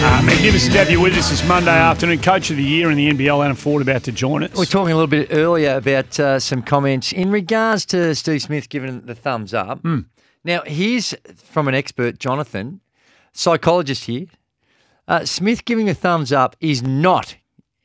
Uh, magnificent to have you with us this Monday afternoon. Coach of the Year in the NBL, Adam Forde, about to join us. We're talking a little bit earlier about uh, some comments in regards to Steve Smith giving the thumbs up. Now, here's from an expert, Jonathan, psychologist here. Uh, Smith giving a thumbs up is not,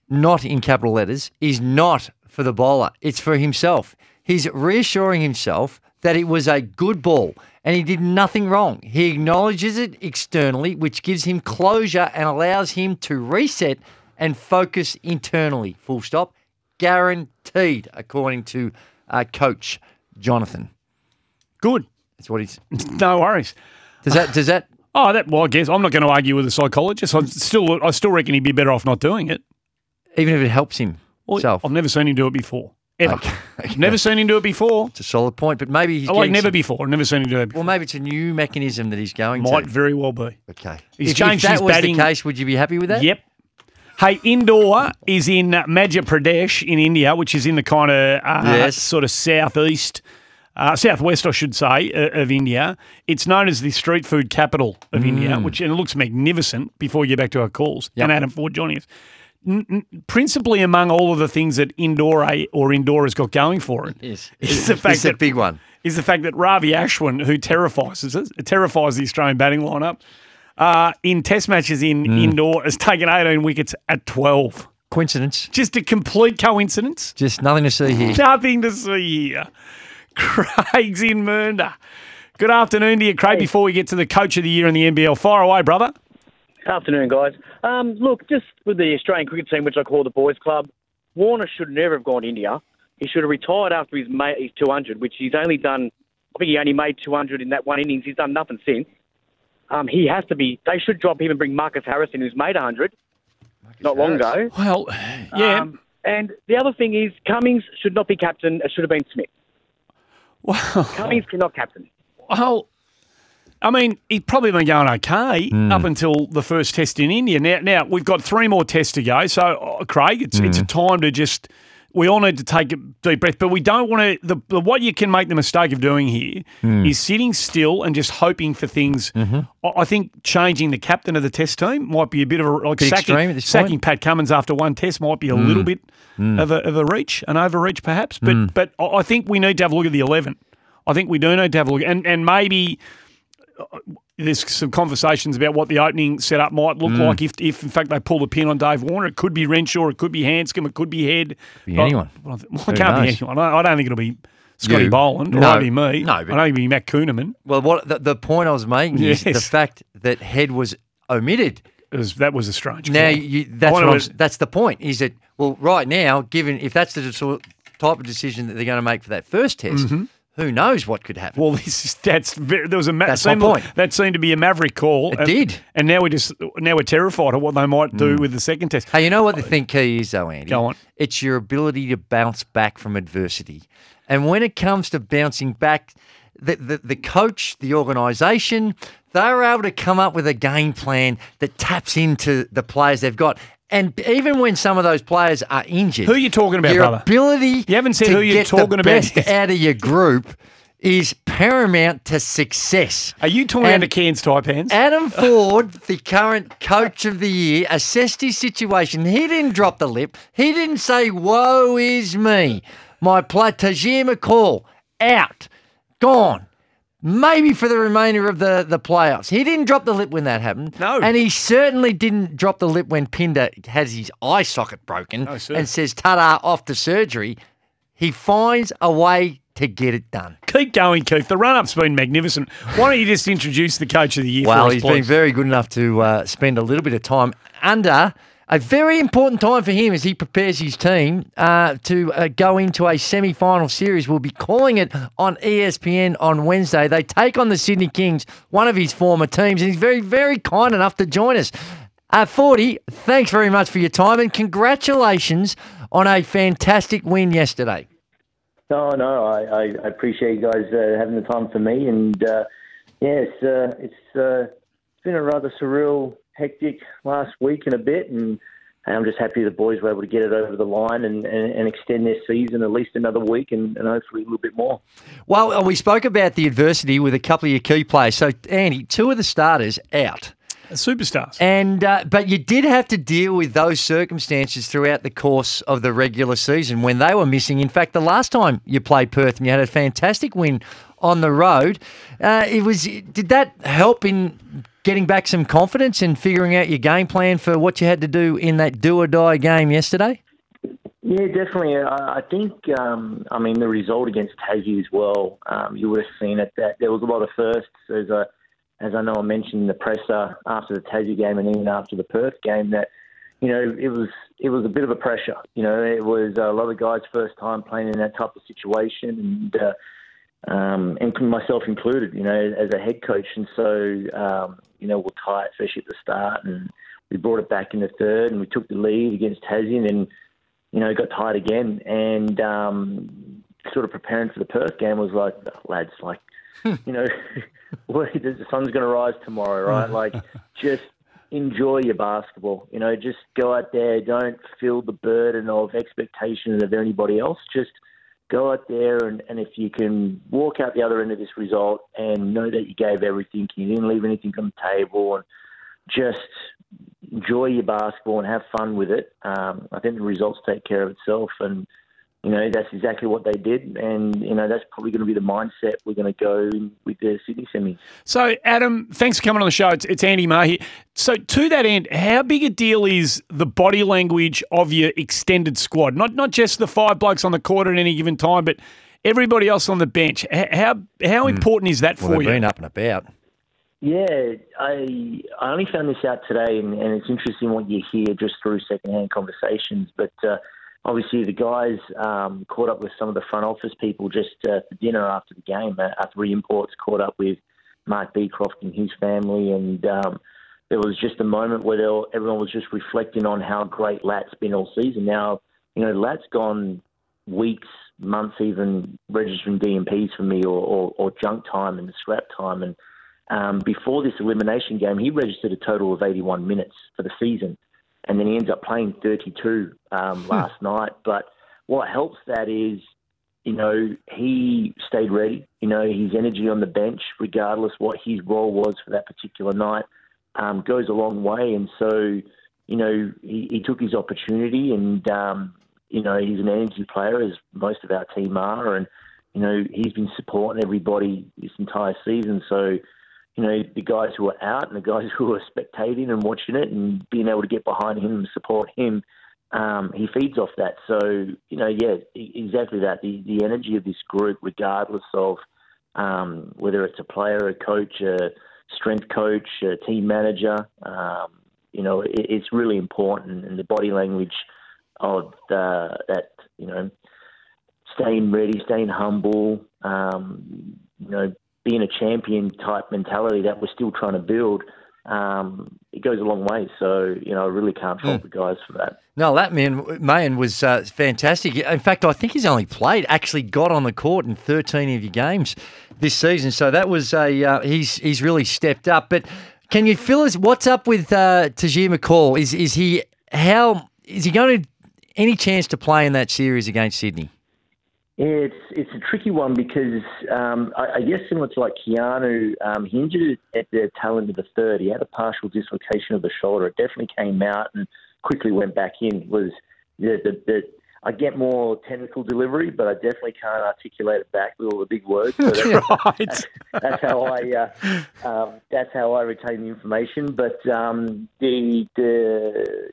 not in capital letters, is not for the bowler. It's for himself. He's reassuring himself that it was a good ball and he did nothing wrong. He acknowledges it externally, which gives him closure and allows him to reset and focus internally. Full stop. Guaranteed, according to uh, coach Jonathan. Good. That's what he's. No worries. Does that? Does that? Oh, that. Well, I guess I'm not going to argue with a psychologist. I still, I still reckon he'd be better off not doing it. Even if it helps him Well. I've never seen him do it before. Ever. Okay, okay. Never seen him do it before. It's a solid point, but maybe he's Oh, like never some- before. Never seen him do it before. Well, maybe it's a new mechanism that he's going Might to. very well be. Okay. He's if, changed if that his was batting- the case, would you be happy with that? Yep. Hey, Indore is in Madhya Pradesh in India, which is in the kind of uh, Yes. sort of southeast, uh, southwest, I should say, uh, of India. It's known as the street food capital of India, which and it looks magnificent. Before we get back to our calls, Mm. Yep. and Adam Forde joining us. N- n- principally among all of the things that Indore or Indoor has got going for it, Yes. is the fact It's a that big one. is the fact that Ravi Ashwin, who terrifies us, terrifies the Australian batting lineup, uh, in Test matches in Mm. Indore has taken 18 wickets at 12. Coincidence. Just a complete coincidence. Just nothing to see here. Nothing to see here. Craig's in Mernda. Good afternoon to you, Craig. Before we get to the coach of the year in the NBL, fire away, brother. Afternoon, guys. Um, look, just with the Australian cricket team, which I call the boys' club, Warner should never have gone to India. He should have retired after his, ma- his 200, which he's only done. I think he only made 200 in that one innings. He's done nothing since. Um, he has to be. They should drop him and bring Marcus Harrison, who's made 100 not long ago. Well, yeah. Um, and the other thing is, Cummins should not be captain. It should have been Smith. well, Cummins cannot captain. well, I mean, he's probably been going okay hmm. up until the first test in India. Now, now we've got three more tests to go. So, uh, Craig, it's it's hmm. a time to just. We all need to take a deep breath, but we don't want to. The, the what you can make the mistake of doing here hmm. is sitting still and just hoping for things. Mm-hmm. I, I think changing the captain of the Test team might be a bit of a like Bit sacking, extreme at this sacking point. Pat Cummins after one Test might be a little bit of a of a reach, an overreach perhaps. But but I I think we need to have a look at the eleven. I think we do need to have a look, and and maybe there's some conversations about what the opening setup might look mm. like if, if in fact they pull the pin on Dave Warner. It could be Renshaw, it could be Handscomb, it could be Head. Be anyone. Well, well, it can't be anyone. I I don't think it'll be Scotty You. Boland or No. maybe me. No, I don't think it'll be Matt Kuhnemann. Well, what the, the point I was making is the fact that Head was omitted. It was, that was a strange Now, you, that's wanted what I'm, to- s- that's the point. Is that well, right now, given if that's the sort type of decision that they're going to make for that first test, mm-hmm. Who knows what could happen? Well, this is that's there was a ma- That's my seemed, point. that seemed to be a maverick call. It and, did. and now we just now we're terrified of what they might do hmm. with the second test. Hey, you know what the thing key is, though, Andy? Go on. It's your ability to bounce back from adversity. And when it comes to bouncing back, the, the, the coach, the organisation, they're able to come up with a game plan that taps into the players they've got. And even when some of those players are injured, Who are you talking about, your brother? ability You haven't said who you're get talking the about best out of your group is paramount to success. Are you talking And- under Cairns hands? Adam Forde, the current coach of the year, assessed his situation. He didn't drop the lip. He didn't say, Woe is me. My play, Tahjere McCall, out, gone. Maybe for the remainder of the, the playoffs. He didn't drop the lip when that happened. No. And he certainly didn't drop the lip when Pinder has his eye socket broken No, and says, ta da, off to surgery. He finds a way to get it done. Keep going, Keith. The run up's been magnificent. Why don't you just introduce the coach of the year Well, he's please? been very good enough to uh, spend a little bit of time under a very important time for him as he prepares his team uh, to uh, go into a semi final series. We'll be calling it on ESPN on Wednesday. They take on the Sydney Kings, one of his former teams, and he's very, very kind enough to join us. Uh, 40, thanks very much for your time and congratulations on a fantastic win yesterday. No, no, I, I appreciate you guys uh, having the time for me, and uh, yeah, it's uh, it's uh, it's been a rather surreal, hectic last week and a bit, and I'm just happy the boys were able to get it over the line and, and, and extend their season at least another week and, and, hopefully a little bit more. Well, uh, we spoke about the adversity with a couple of your key players. So, Andy, two of the starters out. Superstars. And uh, but you did have to deal with those circumstances throughout the course of the regular season when they were missing. In fact, the last time you played Perth and you had a fantastic win on the road, uh, it was did that help in getting back some confidence and figuring out your game plan for what you had to do in that do or die game yesterday? Yeah, definitely. I think, um, I mean, the result against Tassie as well, um, you would have seen it that there was a lot of firsts. There's a as I know I mentioned in the presser after the Tassie game and even after the Perth game, that you know it was it was a bit of a pressure. You know, it was a lot of guys' first time playing in that type of situation, and uh, um, and myself included. You know, as a head coach, and so um, you know we're tight, especially at the start, and we brought it back in the third, and we took the lead against Tassie, and then you know got tied again, and um, sort of preparing for the Perth game was like, lads, like you know. the sun's going to rise tomorrow, right? like, just enjoy your basketball. You know, just go out there. Don't feel the burden of expectations of anybody else. Just go out there, and, and if you can walk out the other end of this result and know that you gave everything, you didn't leave anything on the table, and just enjoy your basketball and have fun with it. Um, I think the results take care of itself, and you know, that's exactly what they did. And, you know, that's probably going to be the mindset we're going to go with the Sydney semis. So, Adam, thanks for coming on the show. It's, it's Andy Maher here. So, to that end, how big a deal is the body language of your extended squad? Not not just the five blokes on the court at any given time, but everybody else on the bench. How how mm. important is that well, for you? Been up and about. Yeah, I I only found this out today, and, and it's interesting what you hear just through secondhand conversations. But uh, obviously the guys um, caught up with some of the front office people just uh, for dinner after the game. Uh, after Imports caught up with Mark Beecroft and his family, and um, there was just a moment where everyone was just reflecting on how great Lat's been all season. Now, you know, Lat's gone weeks, months, even registering DNPs for me or, or, or junk time and scrap time. And um, before this elimination game, he registered a total of 81 minutes for the season and then he ends up playing 32 um, hmm. last night. But what helps that is, you know, he stayed ready. You know, his energy on the bench, regardless what his role was for that particular night, um, goes a long way. And so, you know, he, he took his opportunity, and um, you know, he's an energy player, as most of our team are, and you know, he's been supporting everybody this entire season. So you know, the guys who are out and the guys who are spectating and watching it and being able to get behind him and support him, um, he feeds off that. So, you know, yeah, exactly that. The, the energy of this group, regardless of um, whether it's a player, a coach, a strength coach, a team manager, um, you know, it, it's really important. And the body language of the, that, you know, staying ready, staying humble, um, you know, being a champion type mentality that we're still trying to build, um, it goes a long way. So, you know, I really can't fault mm. the guys for that. No, that man, Mayen was uh, fantastic. In fact, I think he's only played, actually got on the court in 13 of your games this season. So that was a, uh, he's, he's really stepped up. But can you fill us, what's up with uh, Tahjere McCall? Is, is he, how, is he going to, any chance to play in that series against Sydney? It's it's a tricky one because um, I, I, guess similar to like Keanu, um, he injured at the tail end of the third. He had a partial dislocation of the shoulder. It definitely came out and quickly went back in. It was the, the, the I get more technical delivery, but I definitely can't articulate it back with all the big words. So that's, right. that's, that's, how I uh, um, that's how I retain the information. But um, the, the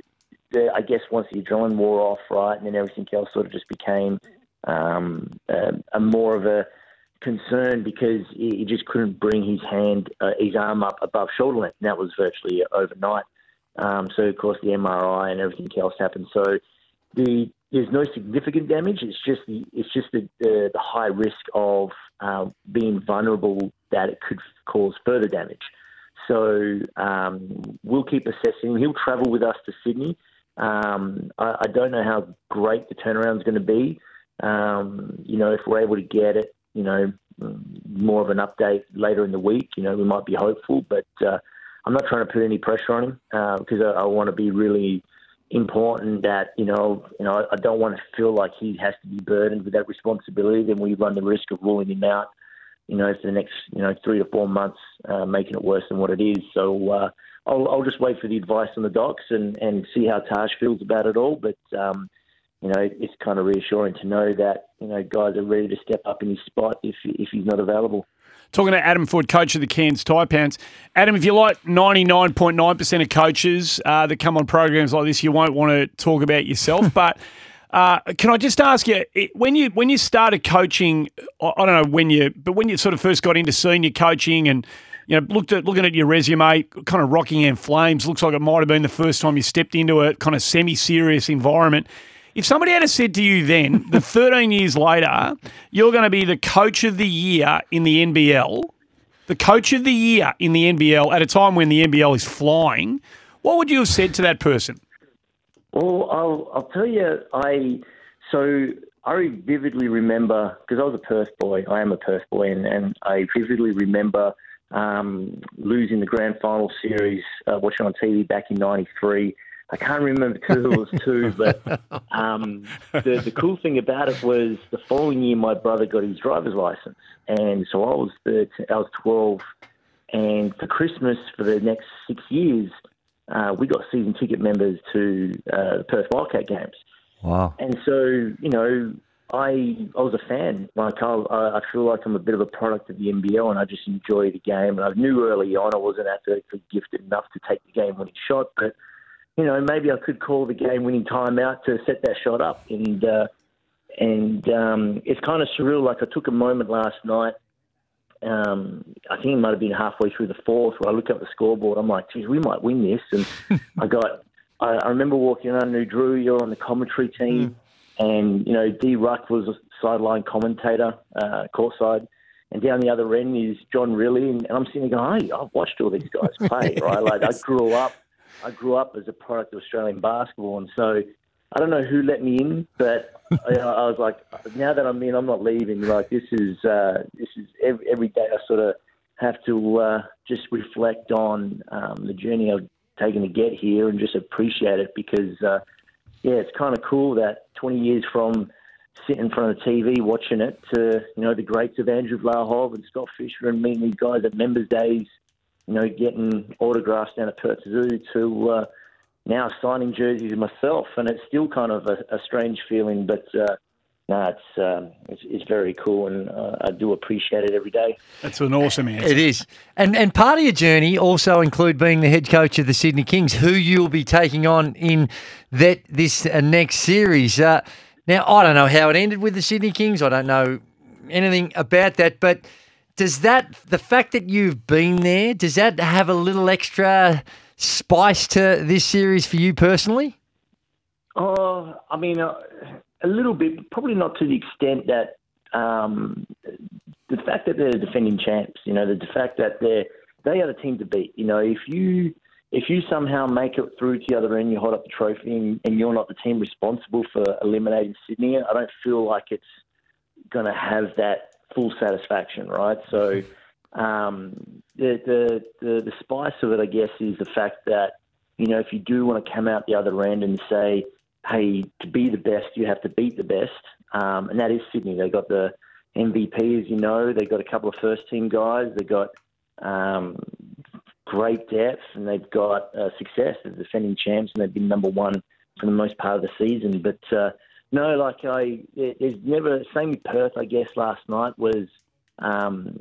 the I guess once the adrenaline wore off, right, and then everything else sort of just became um, a, a, more of a concern because he, just couldn't bring his hand, uh, his arm up above shoulder length. And that was virtually overnight. Um, so of course the MRI and everything else happened. So the there's no significant damage. It's just the it's just the the, the high risk of uh, being vulnerable that it could cause further damage. So um, we'll keep assessing. He'll travel with us to Sydney. Um, I, I, don't know how great the turnaround is going to be. Um, you know, if we're able to get it, you know, more of an update later in the week, you know, we might be hopeful. But uh, I'm not trying to put any pressure on him because uh, I, I want to be really important that you know you know I don't want to feel like he has to be burdened with that responsibility. Then we run the risk of ruling him out, you know, for the next you know three to four months, uh, making it worse than what it is. So uh, I'll, I'll just wait for the advice on the docs and and see how Taj feels about it all. But um, you know, it's kind of reassuring to know that you know guys are ready to step up in his spot if if he's not available. Talking to Adam Forde, coach of the Cairns Taipans. Adam, if you like 99.9% of coaches uh, that come on programs like this, you won't want to talk about yourself. but uh, can I just ask you, when you when you started coaching, I don't know when you, but when you sort of first got into senior coaching and you know looked at looking at your resume, kind of Rockingham Flames, looks like it might have been the first time you stepped into a kind of semi-serious environment. If somebody had said to you then, the 13 years later, you're going to be the coach of the year in the NBL, the coach of the year in the NBL at a time when the NBL is flying, what would you have said to that person? Well, I'll, I'll tell you, I so I vividly remember because I was a Perth boy. I am a Perth boy, and, and I vividly remember um, losing the grand final series, uh, watching on TV back in '93 I can't remember who it was to, but um, the, the cool thing about it was the following year my brother got his driver's license, and so I was 13, I was 12, and for Christmas for the next six years, uh, we got season ticket members to uh, Perth Wildcat games. Wow! And so you know, I I was a fan. Like I, I feel like I'm a bit of a product of the NBL, and I just enjoy the game. And I knew early on I wasn't athletically gifted enough to take the game winning shot, but you know, maybe I could call the game-winning timeout to set that shot up, and uh, and um, it's kind of surreal. Like I took a moment last night. Um, I think it might have been halfway through the fourth where I look up the scoreboard. I'm like, geez, we might win this. And I got, I, I remember walking around, knew Drew, you're on the commentary team, mm. and you know, D Ruck was a sideline commentator, uh, courtside. And down the other end is John Rillie, and, and I'm sitting there going, hey, I've watched all these guys play, right? Like I grew up I grew up as a product of Australian basketball, and so I don't know who let me in, but I, was like, now that I'm in, I'm not leaving. Like this is uh, this is every, every day I sort of have to uh, just reflect on um, the journey I've taken to get here and just appreciate it because uh, yeah, it's kind of cool that 20 years from sitting in front of the TV watching it to you know the greats of Andrew Vlahov and Scott Fisher and meeting these guys at members days you know, getting autographs down at Perth Zoo to uh, now signing jerseys myself, and it's still kind of a, a strange feeling, but uh, no, it's, um, it's, it's very cool, and uh, I do appreciate it every day. That's an awesome answer. It is, and and part of your journey also include being the head coach of the Sydney Kings, who you'll be taking on in that this uh, next series. Uh, now, I don't know how it ended with the Sydney Kings. I don't know anything about that, but does that the fact that you've been there does that have a little extra spice to this series for you personally? Oh, I mean, uh, a little bit. Probably not to the extent that um, the fact that they're defending champs. You know, the fact that they're they are the team to beat. You know, if you if you somehow make it through to the other end, you hold up the trophy, and, and you're not the team responsible for eliminating Sydney, I don't feel like it's going to have that full satisfaction, right? So um, the, the, the the spice of it, I guess, is the fact that you know if you do want to come out the other end and say, hey, to be the best, you have to beat the best, um, and that is Sydney. They got the MVP, as you know. They got a couple of first team guys. They got um, great depth, and they've got uh, success as defending champs, and they've been number one for the most part of the season. But uh, no, like I, there's never. Same with Perth, I guess. Last night was, um,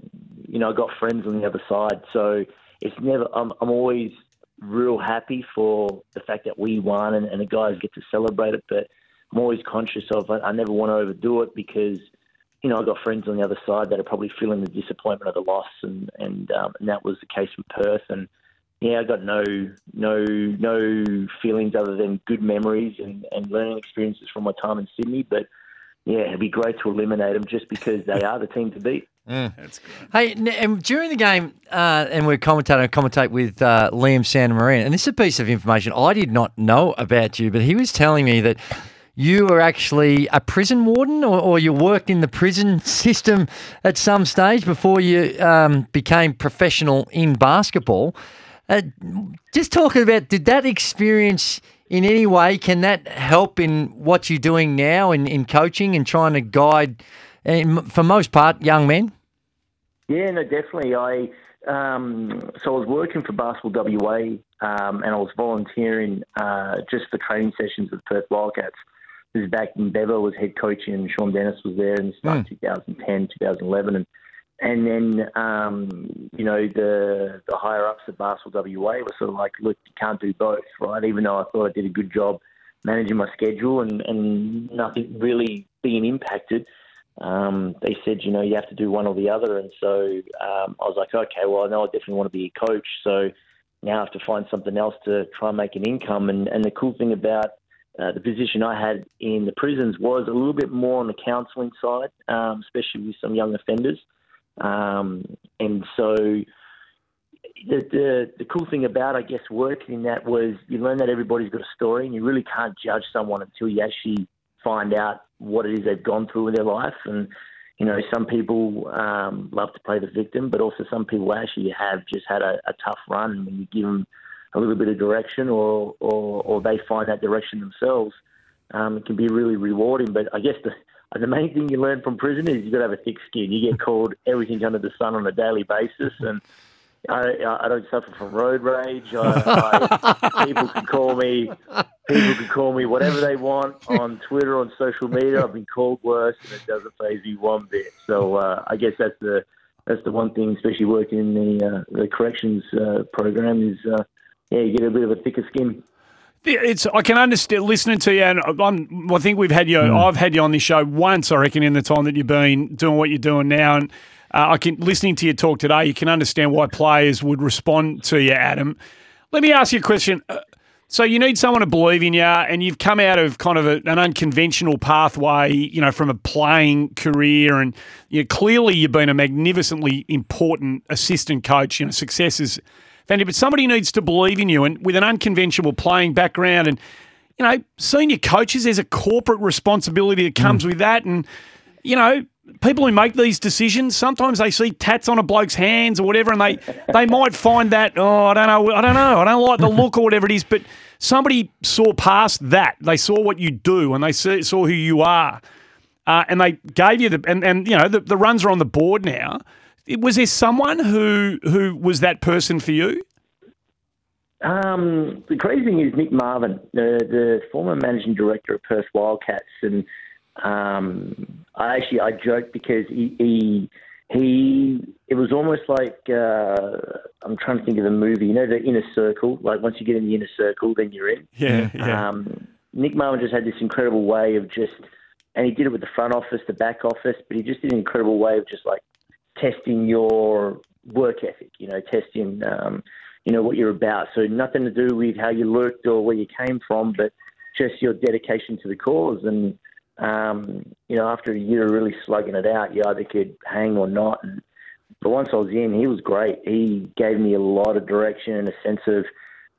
you know, I got friends on the other side, so it's never. I'm, I'm always real happy for the fact that we won and, and the guys get to celebrate it. But I'm always conscious of. I, I never want to overdo it because, you know, I got friends on the other side that are probably feeling the disappointment of the loss, and and um, and that was the case with Perth and yeah, I got no no no feelings other than good memories and, and learning experiences from my time in Sydney. But yeah, it'd be great to eliminate them just because they are the team to beat. That's good. Hey, and during the game, uh, and we're commentating, commentate with uh, Liam Santamaria, and this is a piece of information I did not know about you, but he was telling me that you were actually a prison warden, or, or you worked in the prison system at some stage before you um, became professional in basketball. Uh, just talking about, did that experience in any way can that help in what you're doing now in, in coaching and trying to guide, and for most part, young men? Yeah, no, definitely. I um, so I was working for Basketball WA, um, and I was volunteering uh, just for training sessions with Perth Wildcats. This is back when Bevo was head coach and Shawn Dennis was there in start 2010, 2011, and and then um, you know the the higher ups at Basketball WA were sort of like, look, you can't do both, right? Even though I thought I did a good job managing my schedule and and nothing really being impacted um, they said, you know, you have to do one or the other. And so um, I was like, okay, well, I know I definitely want to be a coach. So now I have to find something else to try and make an income. And, and the cool thing about uh, the position I had in the prisons was a little bit more on the counselling side, um, especially with some young offenders. Um, and so the, the the cool thing about, I guess, working in that was you learn that everybody's got a story, and you really can't judge someone until you actually find out what it is they've gone through in their life. And you know, some people um, love to play the victim, but also some people actually have just had a, a tough run. When you give them a little bit of direction, or or, or they find that direction themselves, um, it can be really rewarding. But I guess the the main thing you learn from prison is you've got to have a thick skin. You get called everything under the sun on a daily basis, and I, I don't suffer from road rage. I, I, people can call me, people can call me whatever they want on Twitter, on social media. I've been called worse, and it doesn't phase me one bit. So uh, I guess that's the that's the one thing, especially working in the uh, the corrections uh, program, is uh, yeah, you get a bit of a thicker skin. It's I can understand listening to you, and I'm, I think we've had you. I've had you on this show once, I reckon, in the time that you've been doing what you're doing now, and uh, I can listening to your talk today. You can understand why players would respond to you, Adam. Let me ask you a question. Uh, So you need someone to believe in you, and you've come out of kind of a, an unconventional pathway, you know, from a playing career, and you know, clearly you've been a magnificently important assistant coach. You know, success is fantastic, but somebody needs to believe in you, and with an unconventional playing background, and you know, senior coaches, there's a corporate responsibility that comes with that, and you know, people who make these decisions, sometimes they see tats on a bloke's hands or whatever, and they they might find that oh, I don't know, I don't know, I don't like the look or whatever it is, but somebody saw past that. They saw what you do, and they saw, saw who you are, uh, and they gave you the and and you know the, the runs are on the board now. Was there someone who who was that person for you? Um, the crazy thing is Nick Marvin, the, the former managing director of Perth Wildcats, and um, I actually I joked because he, he he it was almost like uh, I'm trying to think of the movie. You know, the inner circle. Like once you get in the inner circle, then you're in. Yeah, yeah. Um, Nick Marvin just had this incredible way of just, and he did it with the front office, the back office, but he just did an incredible way of just like testing your work ethic. You know, testing. Um, you know what you're about. So nothing to do with how you looked or where you came from, but just your dedication to the cause. And um, you know, after a year of really slugging it out, you either could hang or not. And, but once I was in, he was great. He gave me a lot of direction and a sense of,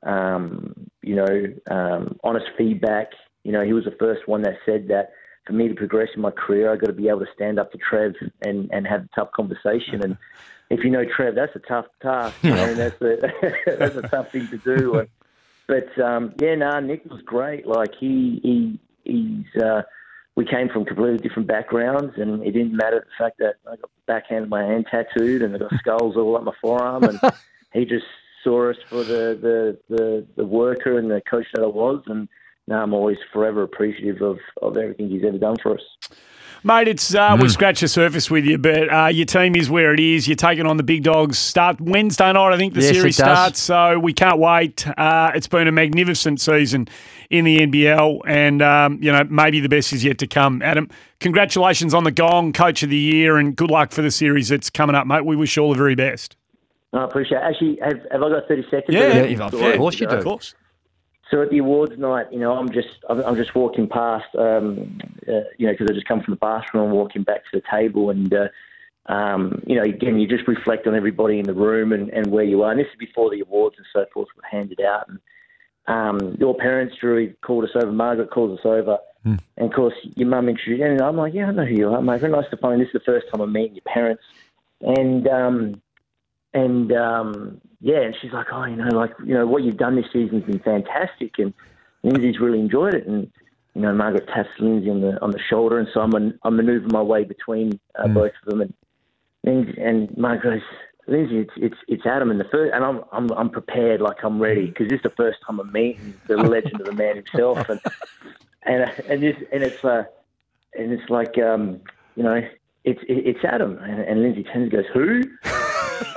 um, you know, um, honest feedback. You know, he was the first one that said that for me to progress in my career, I got to be able to stand up to Trev and, and have a tough conversation. And if you know Trev, that's a tough task. You know, and that's a that's a tough thing to do. And, but um, yeah, no, Nick was great. Like he he he's. Uh, we came from completely different backgrounds, and it didn't matter the fact that I got backhand my hand tattooed and I got skulls all up my forearm, and he just saw us for the, the, the, the worker and the coach that I was, and now I'm always forever appreciative of, of everything he's ever done for us. Mate, it's uh, we scratch the surface with you, but uh, your team is where it is. You're taking on the big dogs. Start Wednesday night, I think the Yes, series starts. So we can't wait. Uh, it's been a magnificent season in the NBL, and um, you know maybe the best is yet to come. Adam, congratulations on the Gong Coach of the Year, and good luck for the series that's coming up, mate. We wish you all the very best. I appreciate it. Actually, have, have I got 30 seconds? Yeah, Yeah, of course you do. Of course. So at the awards night, you know, I'm just I'm, just walking past, um, uh, you know, because I just come from the bathroom and walking back to the table, and uh, um, you know, again, you just reflect on everybody in the room and, and where you are. And this is before the awards and so forth were handed out. And um, your parents, Drew, called us over. Margaret called us over. And of course, your mum introduced, you and I'm like, yeah, I know who you are, mate. Very nice to find. This is the first time I'm meeting your parents, and um, and um, yeah, and she's like, oh, you know, like you know what you've done this season's been fantastic, and Lindsay's really enjoyed it, and you know, Margaret taps Lindsay on the on the shoulder, and so I'm man- I'm manoeuvring my way between uh, both of them, and and, and Margaret goes, Lindsay, it's it's it's Adam in the first, and I'm I'm I'm prepared, like I'm ready, because this is the first time I'm meeting the legend of the man himself, and and and this and it's uh and it's like um you know it's it's Adam, and, and Lindsay turns and goes who,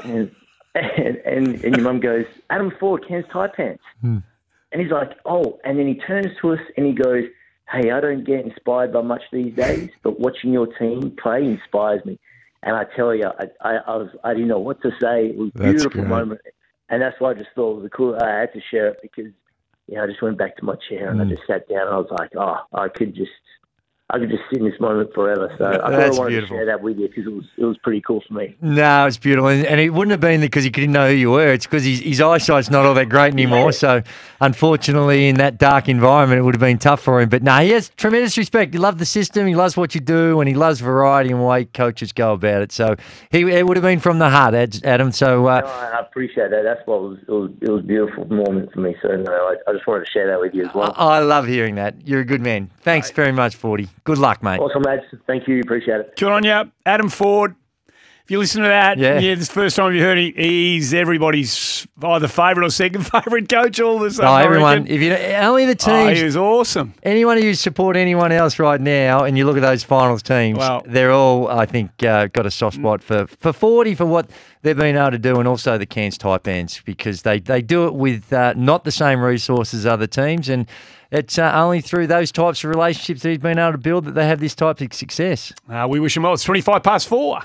and, and and and your mum goes Adam Forde, Cairns Taipans. Hmm. And he's like, oh, and then he turns to us and he goes, hey, I don't get inspired by much these days, but watching your team play inspires me. And I tell you, I, I, I was, I didn't know what to say. It was a beautiful great. moment, and that's why I just thought it was a cool. I had to share it because, yeah, I just went back to my chair and I hmm. just sat down and I was like, oh, I could just, I could just sit in this moment forever. So I thought I wanted beautiful. to share that with you because it was, it was pretty cool for me. No, it's beautiful, and, and it wouldn't have been because he didn't know who you were. It's because his, his eyesight's not all that great anymore. So, unfortunately, in that dark environment, it would have been tough for him. But no, he has tremendous respect. He loves the system. He loves what you do, and he loves variety and the way coaches go about it. So, he it would have been from the heart, Adam. So, uh, I I appreciate that. That's what was, it was, it was a beautiful moment for me. So no, I, I just wanted to share that with you as well. I, I love hearing that. You're a good man. Thanks very much, Forty. Good luck, mate. Awesome, lads. Thank you. Appreciate it. Good on you, Adam Forde. If you listen to that, Yeah. yeah, this is the first time you heard him. He's everybody's either favourite or second favourite coach. All this, Oh, everyone, if you only the Oh, teams, he was awesome. anyone who support anyone else right now, and you look at those finals teams, Wow. they're all, I think, uh, got a soft spot for, for 40 for what they've been able to do, and also the Cairns Taipans because they, they do it with uh, not the same resources as other teams, and it's uh, only through those types of relationships that he's been able to build that they have this type of success. Uh, we wish him well. It's 25 past four.